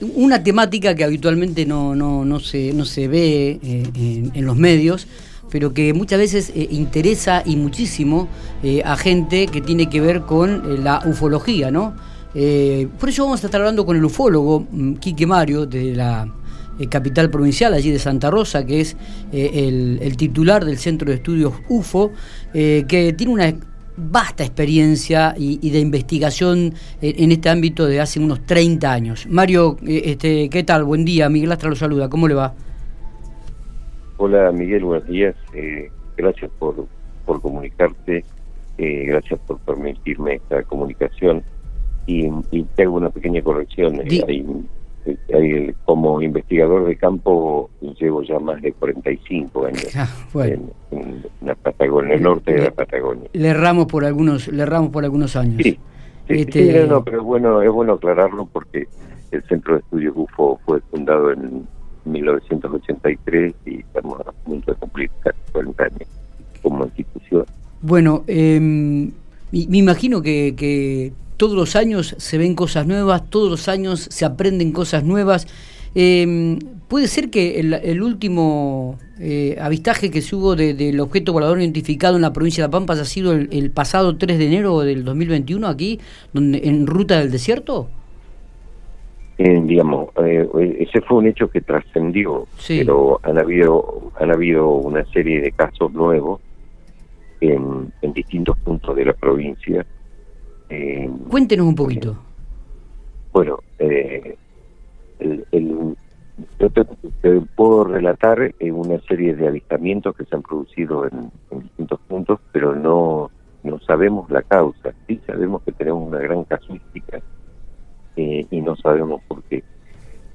una temática que habitualmente no, no, no, se, no se ve eh, en, los medios, pero que muchas veces eh, interesa y muchísimo a gente que tiene que ver con la ufología, ¿no? por eso vamos a estar hablando con el ufólogo mm, Quique Mario de la capital provincial, allí de Santa Rosa, que es el, el, titular del Centro de Estudios UFO, que tiene una vasta experiencia y, de investigación en, este ámbito de hace unos 30 años. Mario, eh, este, ¿qué tal? Buen día, Miguel Astra lo saluda, ¿cómo le va? Hola Miguel, buenos días, eh, gracias por, por comunicarte, eh, gracias por permitirme esta comunicación y, y te hago una pequeña corrección. Como investigador de campo llevo ya más de 45 años ah, en, la Patagonia, en el norte de la Patagonia. Le erramos por algunos, le erramos por algunos años. Sí, este... no, pero bueno, es bueno aclararlo porque el Centro de Estudios UFO fue fundado en 1983 y estamos a punto de cumplir casi 40 años como institución. Bueno, eh, me imagino que, que todos los años se ven cosas nuevas, todos los años se aprenden cosas nuevas. Eh, ¿Puede ser que el, último eh, avistaje que se hubo del objeto volador identificado en la provincia de La Pampa haya sido el, pasado 3 de enero del 2021 aquí, donde, en ruta del desierto? Eh, digamos, ese fue un hecho que trascendió, pero han habido, han habido una serie de casos nuevos en, en distintos puntos de la provincia eh, Cuéntenos un poquito. bueno, eh, el, yo te, puedo relatar eh, una serie de avistamientos que se han producido en, distintos puntos, pero no, no sabemos la causa. Sí sabemos que tenemos una gran casuística y no sabemos por qué.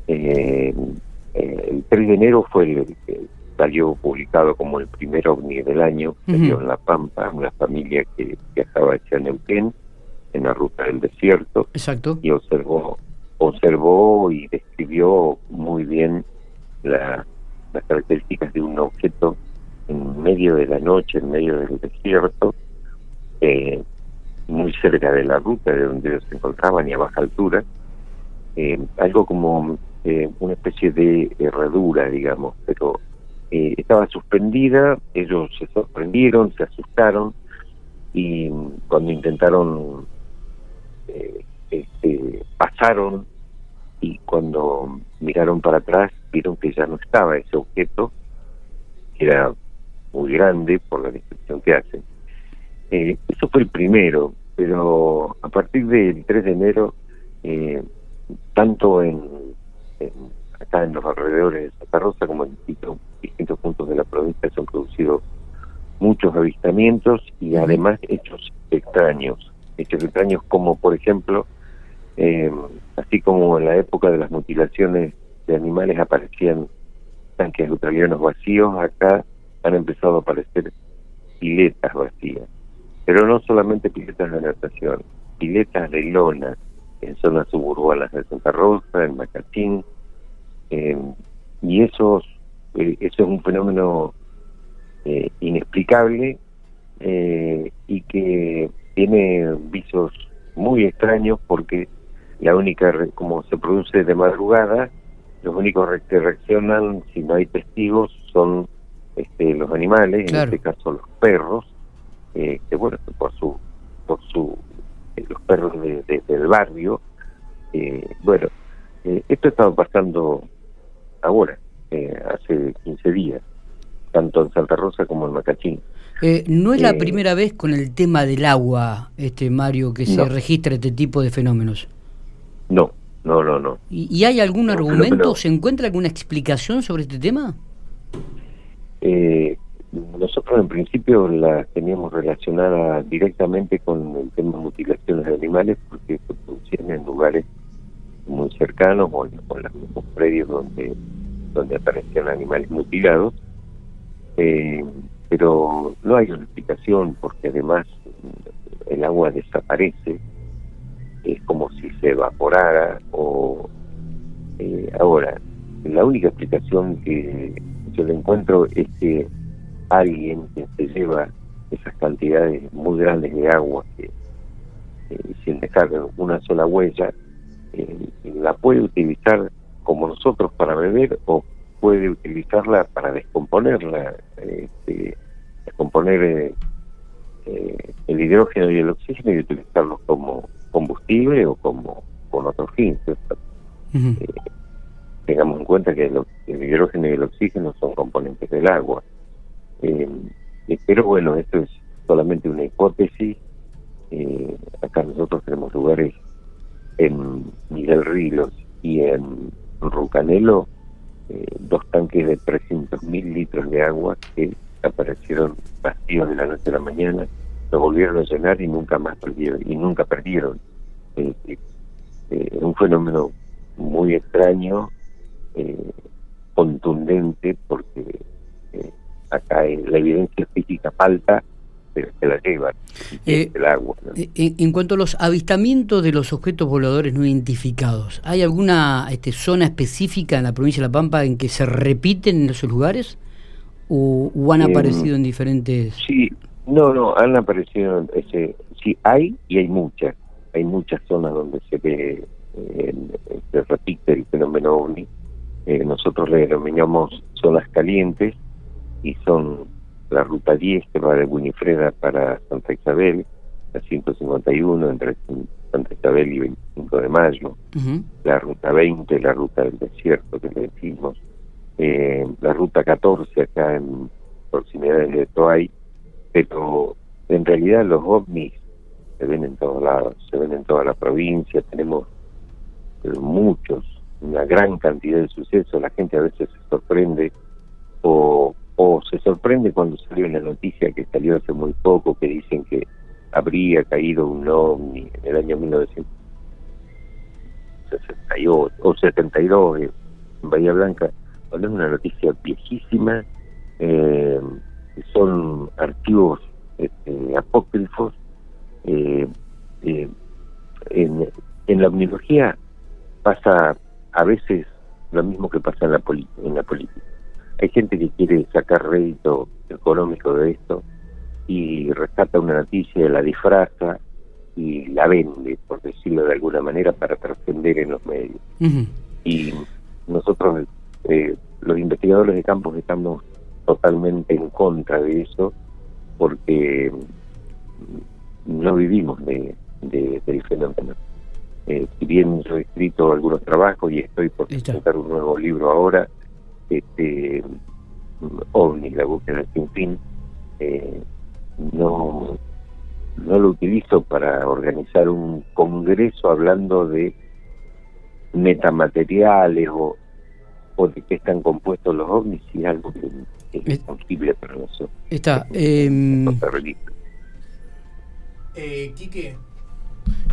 el 3 de enero fue el que salió publicado como el primer ovni del año, salió en La Pampa, una familia que viajaba hacia Neuquén en la ruta del desierto. Exacto. Y observó, observó y describió muy bien las características de un objeto en medio de la noche, en medio del desierto, eh, muy cerca de la ruta de donde ellos se encontraban y a baja altura, eh, algo como eh, una especie de herradura, digamos, pero estaba suspendida, ellos se sorprendieron, se asustaron y cuando intentaron eh, este, pasaron y cuando miraron para atrás vieron que ya no estaba ese objeto, que era muy grande por la descripción que hacen. Eh, eso fue el primero, pero a partir del 3 de enero, eh, tanto en, acá en los alrededores de Santa Rosa como en distintos, distintos puntos de la provincia se han producido muchos avistamientos y además hechos extraños hechos extraños como por ejemplo eh, así como en la época de las mutilaciones de animales aparecían tanques ultralianos vacíos acá han empezado a aparecer piletas vacías. Pero no solamente piletas de natación piletas de lona en zonas suburbanas de Santa Rosa en Macachín eh, y esos eh, eso es un fenómeno inexplicable y que tiene visos muy extraños porque la única, como se produce de madrugada, los únicos que reaccionan si no hay testigos son este, los animales, en este caso los perros, eh, que bueno, por su, por su, eh, los perros del barrio, eh, bueno, esto estaba pasando ahora, hace 15 días, tanto en Santa Rosa como en Macachín. Eh, no es la eh, primera vez con el tema del agua, este Mario, que se registra este tipo de fenómenos. No, no, no, no. ¿Y, hay algún argumento, se encuentra alguna explicación sobre este tema? Eh, nosotros en principio la teníamos relacionada directamente con el tema de mutilaciones de animales porque se producían en lugares muy cercanos o en, los mismos predios donde, donde aparecían animales mutilados. Eh, pero no hay una explicación porque además el agua desaparece, es como si se evaporara o eh, ahora la única explicación que yo le encuentro es que alguien que se lleva esas cantidades muy grandes de agua que sin dejar una sola huella la puede utilizar como nosotros para beber o puede utilizarla para descomponerla, este, descomponer eh, eh, el hidrógeno y el oxígeno y utilizarlos como combustible o como con otros fines. Eh, tengamos en cuenta que el, hidrógeno y el oxígeno son componentes del agua. pero bueno, esto es solamente una hipótesis. acá nosotros tenemos lugares en Miguel Rilos y en Rucanelo eh, dos tanques de 300.000 litros de agua que aparecieron vacíos de la noche a la mañana, lo volvieron a llenar y nunca más perdieron, y nunca perdieron. Eh, eh, un fenómeno muy extraño, eh, contundente, porque acá la evidencia física falta, pero se la llevan, eh, el agua. Eh, en, cuanto a los avistamientos de los objetos voladores no identificados, ¿hay alguna este, zona específica en la provincia de La Pampa en que se repiten en esos lugares? ¿O, han em, aparecido en diferentes...? Sí, no, no, han aparecido, ese, sí, hay y hay muchas. Hay muchas zonas donde se ve, eh, se repite el fenómeno OVNI. nosotros le denominamos zonas calientes y son la ruta 10 que va de Winifreda para Santa Isabel, la 151 entre Santa Isabel y 25 de mayo, la ruta 20, la ruta del desierto que le decimos, eh, la ruta 14 acá en proximidades de Toay, pero en realidad los ovnis se ven en todos lados, se ven en toda la provincia, tenemos muchos, una gran cantidad de sucesos, la gente a veces se sorprende o o se sorprende cuando salió la noticia que salió hace muy poco que dicen que habría caído un ovni en el año 1968 o 72 en Bahía Blanca cuando es una noticia viejísima eh, son archivos este, apócrifos eh, eh, en, en la omnilogía pasa a veces lo mismo que pasa en la, en la política hay gente que quiere sacar rédito económico de esto y rescata una noticia, la disfraza y la vende, por decirlo de alguna manera, para trascender en los medios. Y nosotros, eh, los investigadores de campo, estamos totalmente en contra de eso porque no vivimos de, del fenómeno. Eh, si bien yo he escrito algunos trabajos y estoy por presentar un nuevo libro ahora, este OVNI, la búsqueda sin fin, eh, no, no lo utilizo para organizar un congreso hablando de metamateriales o, o de qué están compuestos los ovnis, y algo que, es posible para nosotros. Está. Eh, Quique.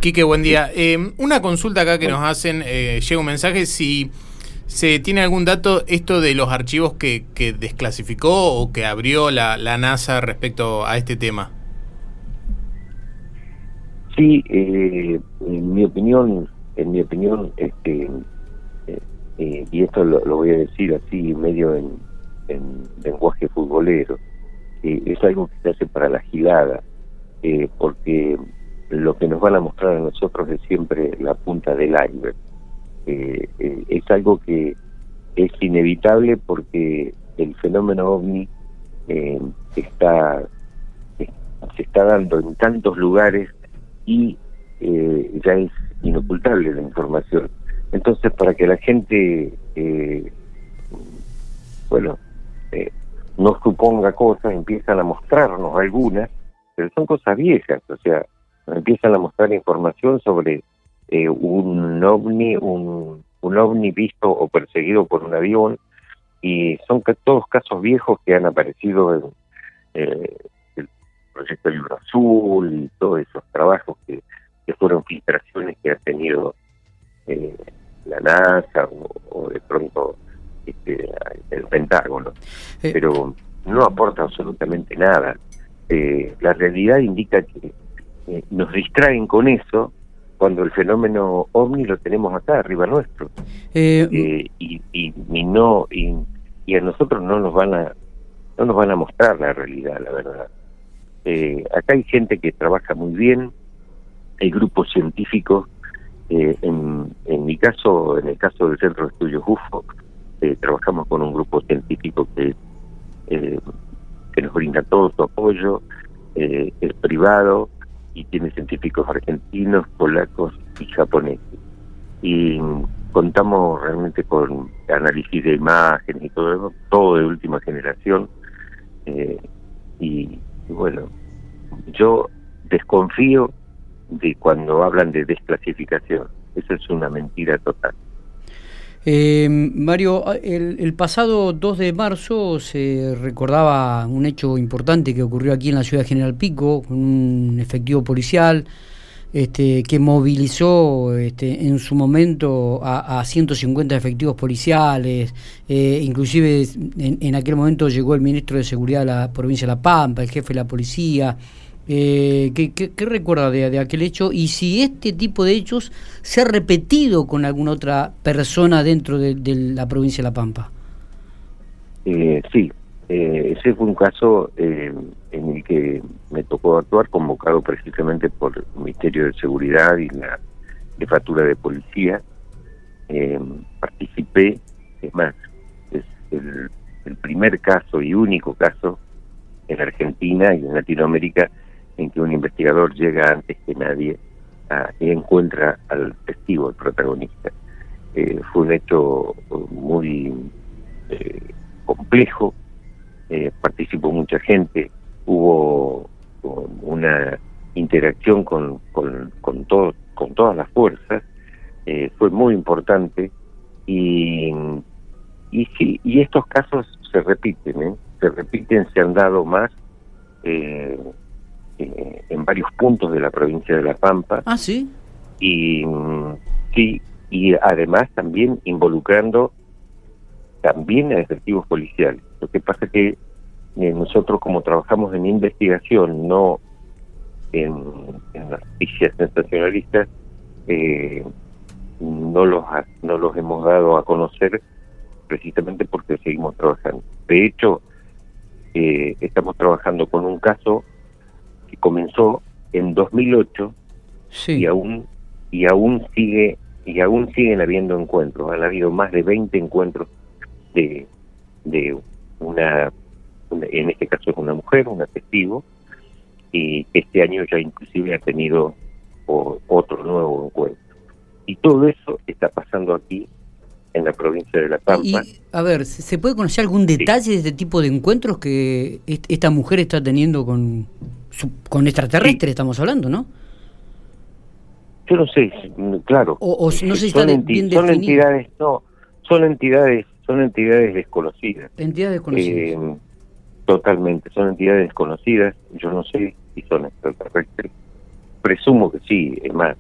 Quique, buen día. Eh, una consulta acá que nos hacen, eh, llega un mensaje si ¿Se tiene algún dato esto de los archivos que, que desclasificó o que abrió la, la, NASA respecto a este tema? Sí, eh, en mi opinión, en mi opinión, este, eh, eh, y esto lo, voy a decir así medio en, en lenguaje futbolero, es algo que se hace para la gilada, porque lo que nos van a mostrar a nosotros es siempre la punta del iceberg eh, eh, es algo que es inevitable porque el fenómeno ovni eh, está se está dando en tantos lugares y eh, ya es inocultable la información. Entonces para que la gente bueno no suponga cosas empiezan a mostrarnos algunas pero son cosas viejas o sea empiezan a mostrar información sobre eh, un ovni, un, un ovni visto o perseguido por un avión, y son todos casos viejos que han aparecido en eh, el proyecto Libro Azul y todos esos trabajos que, que fueron filtraciones que ha tenido eh, la NASA o, de pronto este, el Pentágono. Pero no aporta absolutamente nada. la realidad indica que nos distraen con eso cuando el fenómeno ovni lo tenemos acá arriba nuestro. Eh, eh, y, y, no y, a nosotros no nos van a no nos van a mostrar la realidad la verdad. Eh, acá hay gente que trabaja muy bien hay grupos científicos Eh, en, en mi caso, en el caso del Centro de Estudios UFO, trabajamos con un grupo científico que, que nos brinda todo su apoyo, eh, es privado y tiene científicos argentinos, polacos y japoneses. Y contamos realmente con análisis de imágenes y todo eso, todo de última generación. Eh, y, y bueno, yo desconfío de cuando hablan de desclasificación. Eso es una mentira total. Eh, Mario, el, el, pasado 2 de marzo se recordaba un hecho importante que ocurrió aquí en la ciudad de General Pico, un efectivo policial este, que movilizó este, en su momento a, a 150 efectivos policiales, eh, inclusive en, en, aquel momento llegó el ministro de Seguridad de la provincia de La Pampa, el jefe de la policía. Eh, ¿qué, qué, recuerda de, aquel hecho? Y si este tipo de hechos se ha repetido con alguna otra persona dentro de, la provincia de La Pampa. Eh, sí, eh, ese fue un caso eh, en el que me tocó actuar, convocado precisamente por el Ministerio de Seguridad y la Jefatura de Policía. Eh, participé, es más, es el primer caso y único caso en Argentina y en Latinoamérica que un investigador llega antes que nadie a, y encuentra al testigo, al protagonista. Eh, fue un hecho muy eh, complejo, eh, participó mucha gente, hubo una interacción con, con, todo, con todas las fuerzas, eh, fue muy importante y, y, sí, y estos casos se repiten, ¿eh? se repiten, se han dado más. Eh, eh, en varios puntos de la provincia de La Pampa. Ah, sí. Y sí, y además también involucrando también a efectivos policiales. Lo que pasa es que eh, nosotros como trabajamos en investigación, no en, en noticias sensacionalistas, eh, no los no los hemos dado a conocer precisamente porque seguimos trabajando. De hecho, eh, estamos trabajando con un caso comenzó en 2008 sí. y aún y aún sigue y aún siguen habiendo encuentros han habido más de 20 encuentros de de una, una en este caso es una mujer una testigo y este año ya inclusive ha tenido o, otro nuevo encuentro y todo eso está pasando aquí en la provincia de La Pampa. Y, a ver, ¿se puede conocer algún detalle sí. de este tipo de encuentros que esta mujer está teniendo con, con extraterrestres, sí. estamos hablando, ¿no? Yo no sé, claro. O, o no sé si está son, bien son entidades, no, son entidades, son entidades desconocidas. Entidades desconocidas. Eh, totalmente, son entidades desconocidas. Yo no sé si son extraterrestres. Presumo que sí, es más,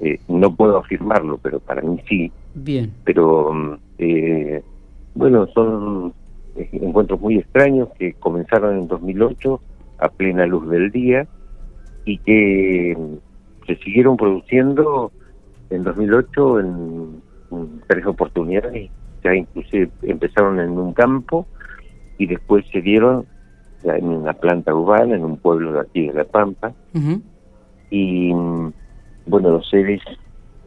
eh, no puedo afirmarlo, pero para mí sí. Bien. Pero, eh, bueno, son encuentros muy extraños que comenzaron en 2008 a plena luz del día y que se siguieron produciendo en 2008 en, en tres oportunidades, ya inclusive empezaron en un campo y después se dieron en una planta urbana, en un pueblo de aquí de La Pampa. Uh -huh. Y bueno, los seres,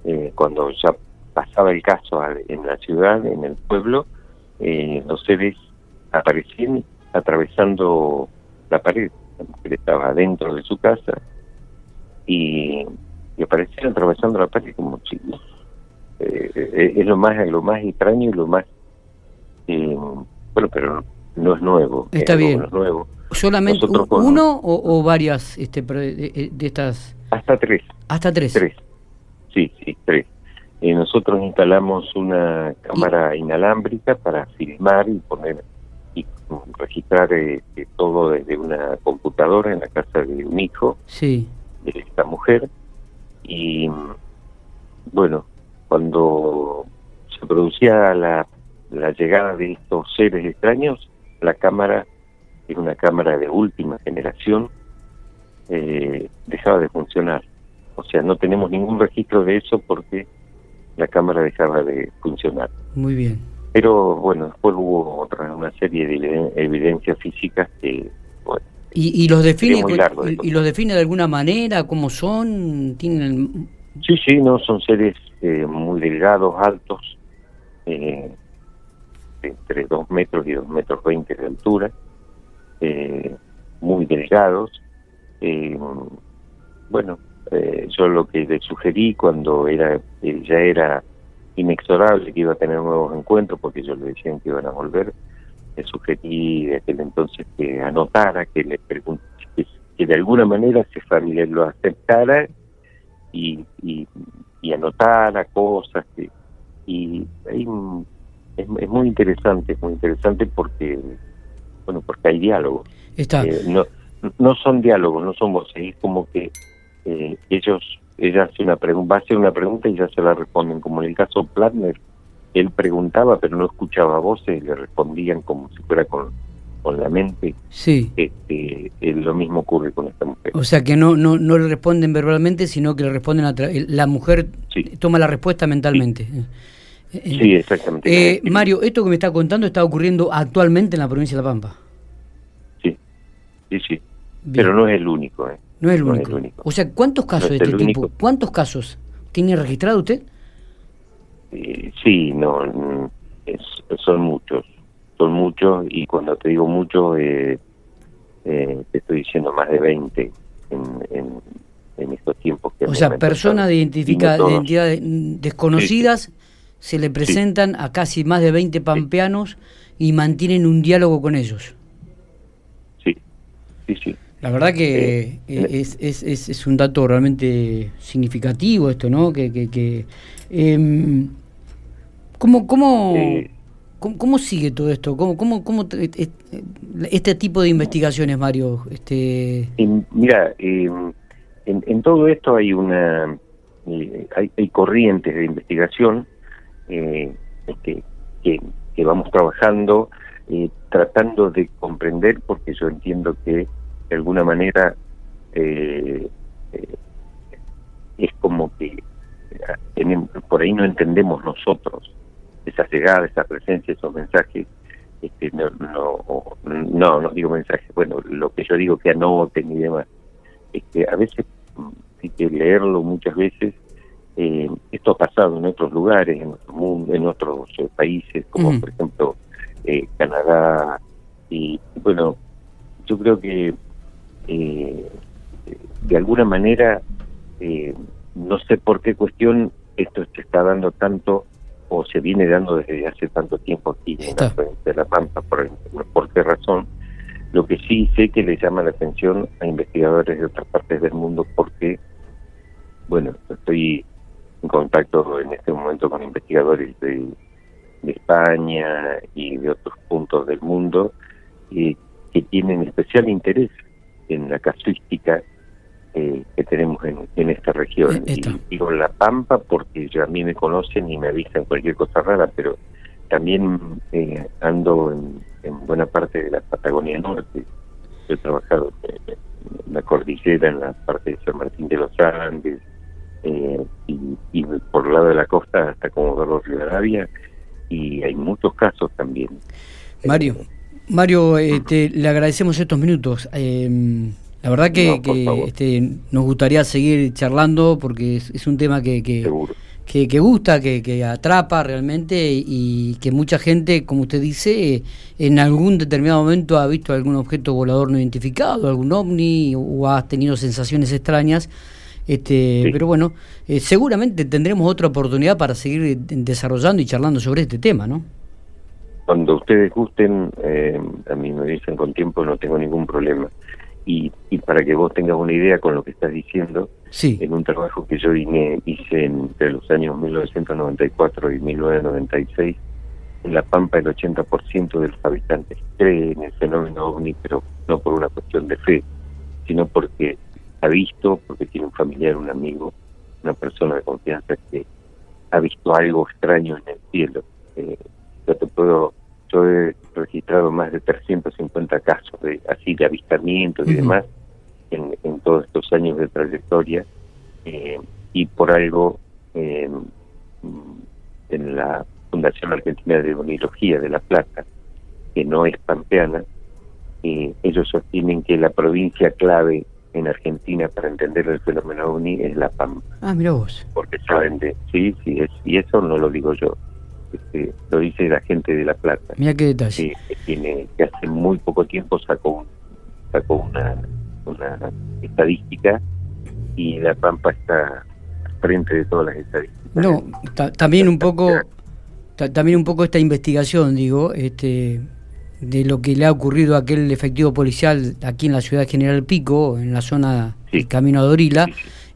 eh, cuando ya pasaba el caso en la ciudad, en el pueblo, eh, los seres aparecían atravesando la pared. La mujer estaba dentro de su casa y, y aparecían atravesando la pared como chicos. Eh, eh, es lo más lo más extraño y lo más eh, bueno pero no es nuevo está bien. no es nuevo. Solamente con, uno o, o, varias este de, de, estas hasta tres. Hasta tres. Tres. Sí sí tres. Eh, nosotros instalamos una cámara ¿Y? inalámbrica para filmar y poner y registrar eh, todo desde una computadora en la casa de un hijo sí. de esta mujer. Y bueno cuando se producía la, la llegada de estos seres extraños la cámara era una cámara de última generación eh, dejaba de funcionar. O sea no tenemos ningún registro de eso porque la cámara dejaba de funcionar. Muy bien pero bueno después hubo otra una serie de evidencias físicas que bueno, y, y los define y, y, los define de alguna manera cómo son tienen Sí, sí, no, son seres eh, muy delgados, altos, eh, entre 2 metros y 2 metros 20 de altura, eh, muy delgados. Eh, bueno, eh, yo lo que le sugerí cuando era ya era inexorable que iba a tener nuevos encuentros, porque ellos le decían que iban a volver, le sugerí de aquel entonces que anotara, que le pregunte, que, de alguna manera se familiar lo aceptara y, y, y anotara cosas. Que, y hay es, es, muy interesante, es muy interesante porque, bueno, porque hay diálogo. Está. Eh, no, no son diálogos, no son voces, es como que eh, ellos, ella hace una pregunta, va a hacer una pregunta y ya se la responden, como en el caso Platner, él preguntaba pero no escuchaba voces, le respondían como si fuera con, con la mente. Sí. Este, lo mismo ocurre con esta mujer. O sea que no, no, no le responden verbalmente, sino que le responden a la mujer Sí. toma la respuesta mentalmente. Sí. Sí, exactamente. Eh, Mario, esto que me está contando está ocurriendo actualmente en la provincia de La Pampa. Sí, sí, sí. Bien. Pero no es el único. ¿eh? No es el No único. es el único. O sea, ¿cuántos casos No es de este tipo? único. ¿Cuántos casos tiene registrado usted? Eh, sí, no, mm, es- son muchos, son muchos y cuando te digo muchos, eh, eh, te estoy diciendo más de 20 en, en, en estos tiempos. Que O sea, personas de, identifica, de identidades desconocidas se le presentan a casi más de 20 pampeanos y mantienen un diálogo con ellos. Sí, sí, sí. La verdad que Eh, eh, es, es, es, es un dato realmente significativo esto, ¿no? Que, que, que em, ¿cómo, cómo, Eh. cómo, cómo sigue todo esto? ¿Cómo, cómo, cómo este tipo de investigaciones, Mario? Este, En- mira, eh, en, en todo esto hay una eh, hay, hay corrientes de investigación eh, que, vamos trabajando eh, tratando de comprender porque yo entiendo que de alguna manera eh, eh, es como que eh, por ahí no entendemos nosotros esa llegada, esa presencia, esos mensajes este, no, no, no, no digo mensajes, bueno, lo que yo digo que anoten y demás, este, a veces mm, hay que leerlo muchas veces, eh, esto ha pasado en otros lugares, en nuestro mundo, en otros eh, países, como por ejemplo eh, Canadá, y bueno, yo creo que eh, de alguna manera, eh, no sé por qué cuestión esto se está dando tanto o se viene dando desde hace tanto tiempo aquí en la provincia de La Pampa, por, por qué razón. Lo que sí sé que le llama la atención a investigadores de otras partes del mundo porque, bueno, estoy en contacto en este momento con investigadores de, de España y de otros puntos del mundo eh, que tienen especial interés en la casuística eh, que tenemos en, en esta región. Y digo La Pampa porque yo, a mí me conocen y me avisan cualquier cosa rara, pero también eh, ando en, en buena parte de la Patagonia Norte. Yo he trabajado en, en la cordillera, en la parte de San Martín de los Andes, eh, y, y por el lado de la costa hasta Comodoro Rivadavia, y hay muchos casos también. Mario, Eh, Mario, este, le agradecemos estos minutos. Eh, la verdad que, No, que, este, nos gustaría seguir charlando porque es, es un tema que, que, que, que gusta, que, atrapa realmente y que mucha gente, como usted dice, en algún determinado momento ha visto algún objeto volador no identificado, algún ovni o ha tenido sensaciones extrañas. Este, Sí. Pero bueno, eh, seguramente tendremos otra oportunidad para seguir desarrollando y charlando sobre este tema, ¿no? Cuando ustedes gusten, eh, a mí me dicen con tiempo, no tengo ningún problema. Y, y para que vos tengas una idea con lo que estás diciendo, Sí, en un trabajo que yo vine, hice entre los años 1994 y 1996, en La Pampa el 80% de los habitantes cree en el fenómeno ovni, pero no por una cuestión de fe, sino porque ha visto, porque tiene un familiar, un amigo, una persona de confianza que ha visto algo extraño en el cielo. Eh, yo te puedo, yo he registrado más de 350 casos de así de avistamientos y demás en, en todos estos años de trayectoria eh, y por algo eh, mm, en la Fundación Argentina de Onirología de La Plata, que no es pampeana, eh, ellos sostienen que la provincia clave en Argentina para entender el fenómeno OVNI es la Pampa. Ah, mira vos. Porque saben de... Sí, sí, es, y eso no lo digo yo. Este, lo dice la gente de La Plata. Mira qué detalle. Que, que tiene, que hace muy poco tiempo sacó, un, sacó una, una estadística y La Pampa está frente de todas las estadísticas. No, también un poco... también un poco esta investigación, digo, este, de lo que le ha ocurrido a aquel efectivo policial aquí en la ciudad de General Pico, en la zona del Camino a Dorila.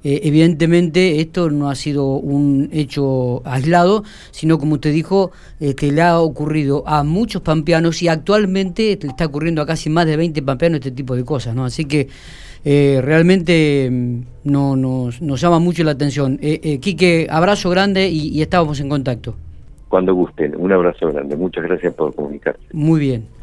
Eh, evidentemente esto no ha sido un hecho aislado, sino como usted dijo, este, le ha ocurrido a muchos pampeanos y actualmente le está ocurriendo a casi más de 20 pampeanos este tipo de cosas, ¿no? Así que eh, realmente mm, no, nos, nos, llama mucho la atención. Eh, eh, Quique, abrazo grande y, y estábamos en contacto. Cuando gusten, un abrazo grande. Muchas gracias por comunicarse. Muy bien.